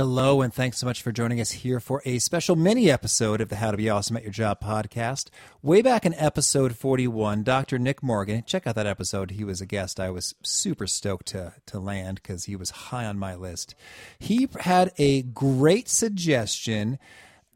Hello, and thanks so much for joining us here for a special mini episode of the How to Be Awesome at Your Job podcast. Way back in episode 41, Dr. Nick Morgan, check out that episode. He was a guest I was super stoked to, to land because he was high on my list. He had a great suggestion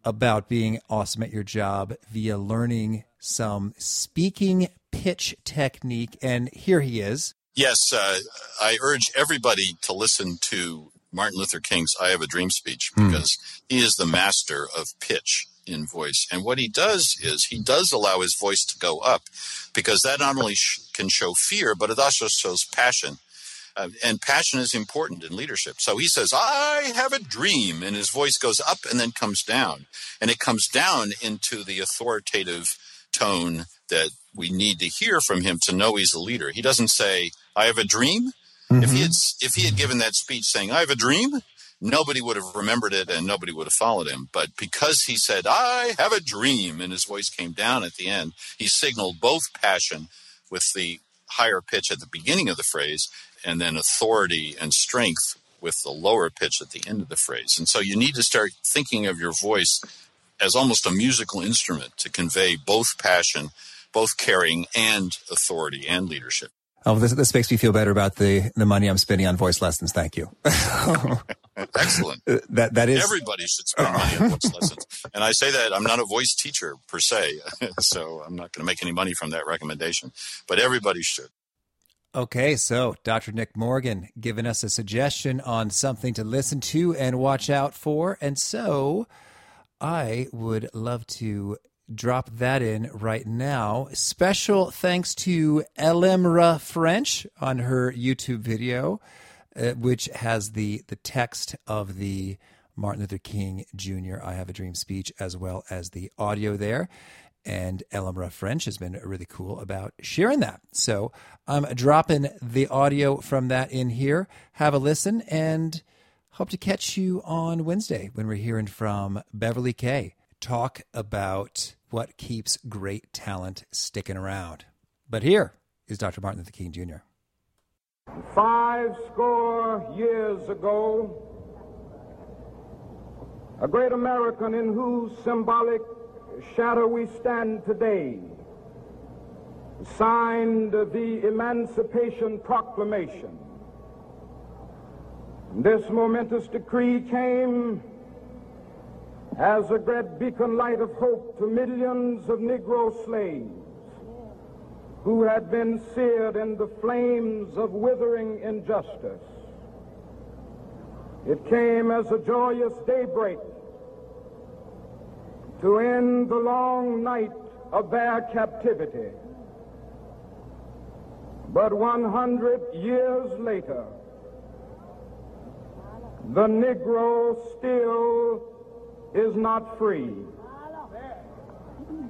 about being awesome at your job via learning some speaking pitch technique. And here he is. Yes, uh, I urge everybody to listen to Martin Luther King's I Have a Dream speech hmm. because he is the master of pitch in voice. And what he does is he does allow his voice to go up because that not only sh- can show fear, but it also shows passion. Uh, and passion is important in leadership. So he says, I have a dream. And his voice goes up and then comes down. And it comes down into the authoritative tone that we need to hear from him to know he's a leader. He doesn't say, I have a dream. Mm-hmm. If he had if he had given that speech saying I have a dream, nobody would have remembered it and nobody would have followed him. But because he said I have a dream and his voice came down at the end, he signaled both passion with the higher pitch at the beginning of the phrase and then authority and strength with the lower pitch at the end of the phrase. And so you need to start thinking of your voice as almost a musical instrument to convey both passion, both caring and authority and leadership. Oh, this, this makes me feel better about the, the money I'm spending on voice lessons. Thank you. Excellent. Uh, that, that is. Everybody should spend money on voice lessons. And I say that I'm not a voice teacher per se, so I'm not going to make any money from that recommendation, but everybody should. Okay, so Dr. Nick Morgan giving us a suggestion on something to listen to and watch out for. And so I would love to drop that in right now. Special thanks to Elimra French on her YouTube video, uh, which has the the text of the Martin Luther King Jr. I Have a Dream speech, as well as the audio there. And Elimra French has been really cool about sharing that. So I'm dropping the audio from that in here. Have a listen and hope to catch you on Wednesday when we're hearing from Beverly Kaye talk about what keeps great talent sticking around. But here is Dr. Martin Luther King Jr. Five score years ago, a great American in whose symbolic shadow we stand today signed the Emancipation Proclamation. This momentous decree came as a great beacon light of hope to millions of Negro slaves who had been seared in the flames of withering injustice. It came as a joyous daybreak to end the long night of their captivity. But 100 years later, the Negro still is not free.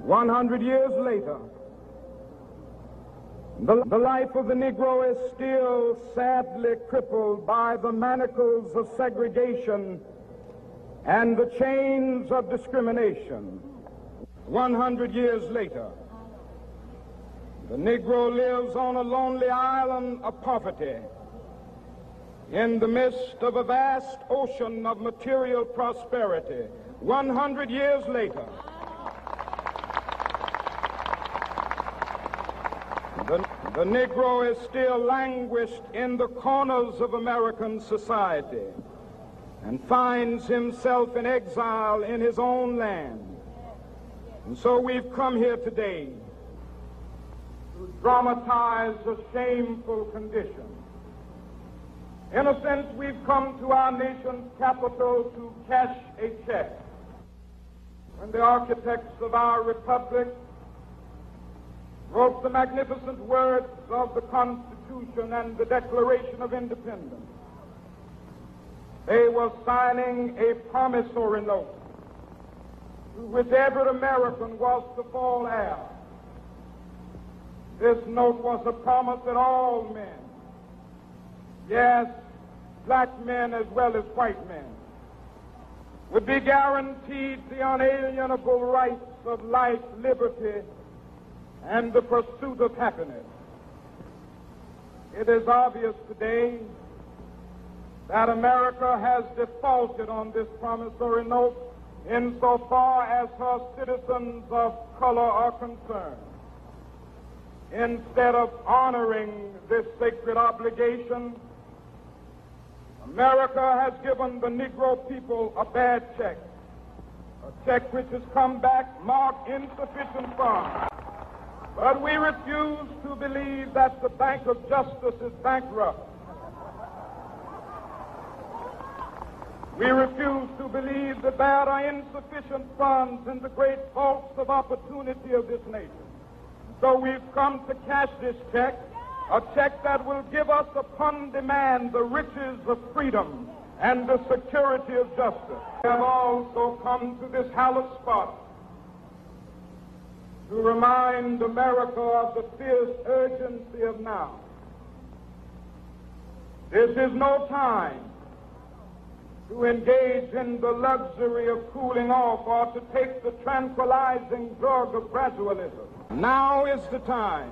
100 years later, the, the, life of the Negro is still sadly crippled by the manacles of segregation and the chains of discrimination. 100 years later, the Negro lives on a lonely island of poverty in the midst of a vast ocean of material prosperity 100 years later, the, the Negro is still languished in the corners of American society and finds himself in exile in his own land. And so we've come here today to dramatize a shameful condition in a sense, we've come to our nation's capital to cash a check. When the architects of our republic wrote the magnificent words of the Constitution and the Declaration of Independence, they were signing a promissory note to which every American was to fall heir. This note was a promise that all men yes, black men as well as white men, would be guaranteed the unalienable rights of life, liberty, and the pursuit of happiness. It is obvious today that America has defaulted on this promissory note insofar as her citizens of color are concerned. Instead of honoring this sacred obligation, America has given the Negro people a bad check, a check which has come back marked insufficient funds. But we refuse to believe that the Bank of Justice is bankrupt. We refuse to believe that there are insufficient funds in the great vaults of opportunity of this nation. So we've come to cash this check, a check that will give us upon demand the riches of freedom and the security of justice. We have also come to this hallowed spot to remind America of the fierce urgency of now. This is no time to engage in the luxury of cooling off or to take the tranquilizing drug of gradualism. Now is the time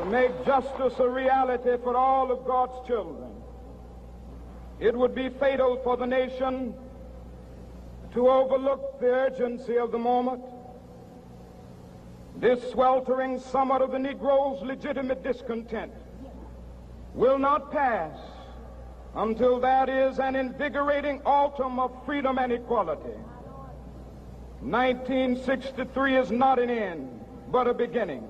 to make justice a reality for all of God's children. It would be fatal for the nation to overlook the urgency of the moment. This sweltering summit of the Negro's legitimate discontent will not pass until that is an invigorating autumn of freedom and equality. 1963 is not an end, but a beginning.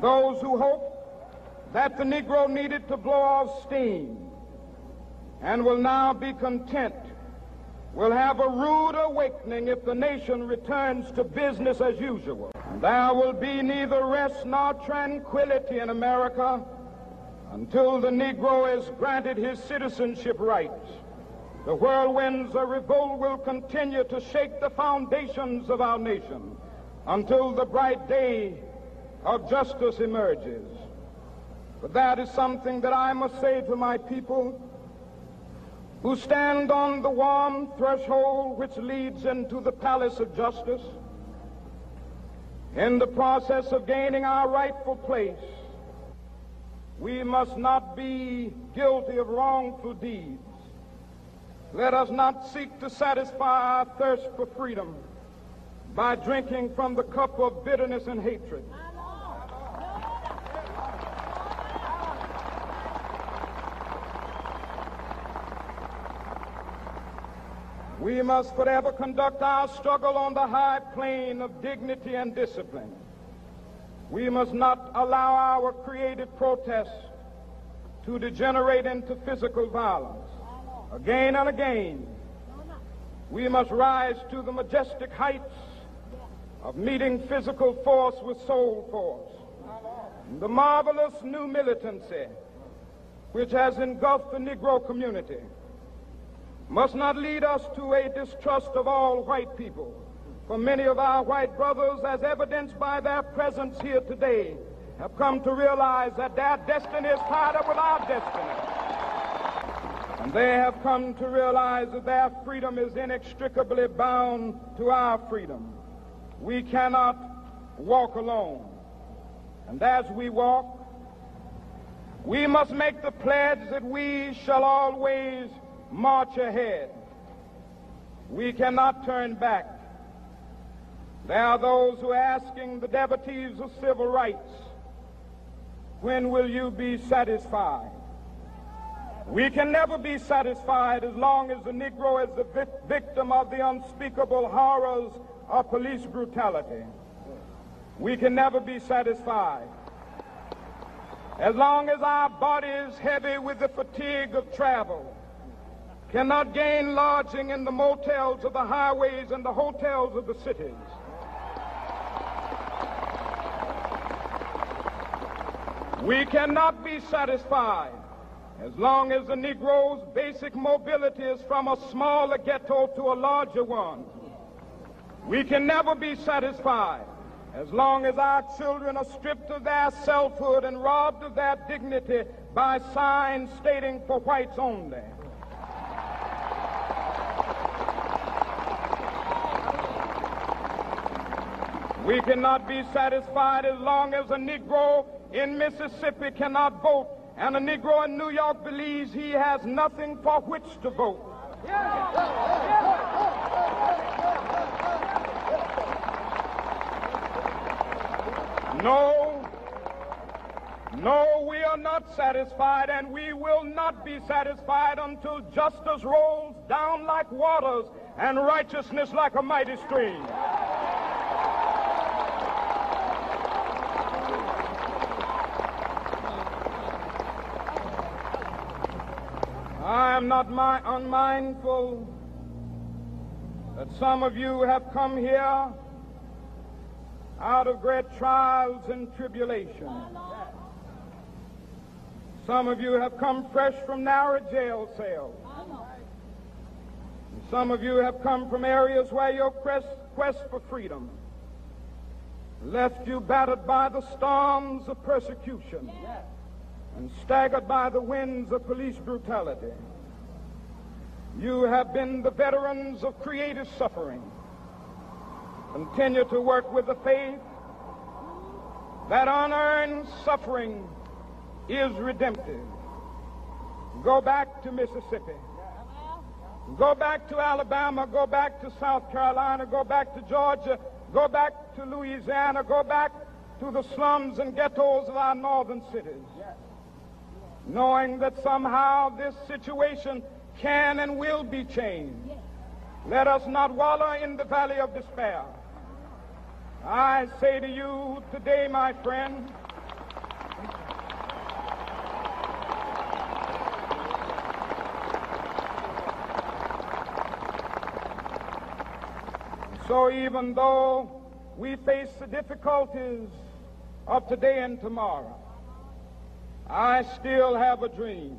Those who hope that the Negro needed to blow off steam and will now be content will have a rude awakening if the nation returns to business as usual. There will be neither rest nor tranquility in America until the Negro is granted his citizenship rights. The whirlwinds of revolt will continue to shake the foundations of our nation until the bright day of justice emerges. But that is something that I must say to my people who stand on the warm threshold which leads into the palace of justice. In the process of gaining our rightful place, we must not be guilty of wrongful deeds. Let us not seek to satisfy our thirst for freedom by drinking from the cup of bitterness and hatred. We must forever conduct our struggle on the high plane of dignity and discipline. We must not allow our creative protests to degenerate into physical violence. Again and again, we must rise to the majestic heights of meeting physical force with soul force. The marvelous new militancy which has engulfed the Negro community must not lead us to a distrust of all white people. For many of our white brothers, as evidenced by their presence here today, have come to realize that their destiny is tied up with our destiny. And they have come to realize that their freedom is inextricably bound to our freedom. We cannot walk alone. And as we walk, we must make the pledge that we shall always march ahead. We cannot turn back. There are those who are asking the devotees of civil rights, when will you be satisfied? We can never be satisfied as long as the Negro is the vi- victim of the unspeakable horrors of police brutality. We can never be satisfied. As long as our body is heavy with the fatigue of travel, cannot gain lodging in the motels of the highways and the hotels of the cities. We cannot be satisfied as long as the Negro's basic mobility is from a smaller ghetto to a larger one. We can never be satisfied as long as our children are stripped of their selfhood and robbed of their dignity by signs stating for whites only. We cannot be satisfied as long as a Negro in Mississippi cannot vote and a Negro in New York believes he has nothing for which to vote. No, no, we are not satisfied, and we will not be satisfied until justice rolls down like waters and righteousness like a mighty stream. I am not my unmindful that some of you have come here out of great trials and tribulations. Some of you have come fresh from narrow jail cells. Some of you have come from areas where your quest, quest for freedom left you battered by the storms of persecution and staggered by the winds of police brutality. You have been the veterans of creative suffering. Continue to work with the faith that unearned suffering is redemptive. Go back to Mississippi. Go back to Alabama. Go back to South Carolina. Go back to Georgia. Go back to Louisiana. Go back to the slums and ghettos of our northern cities knowing that somehow this situation can and will be changed. Let us not wallow in the valley of despair. I say to you today, my friend, so even though we face the difficulties of today and tomorrow, I still have a dream.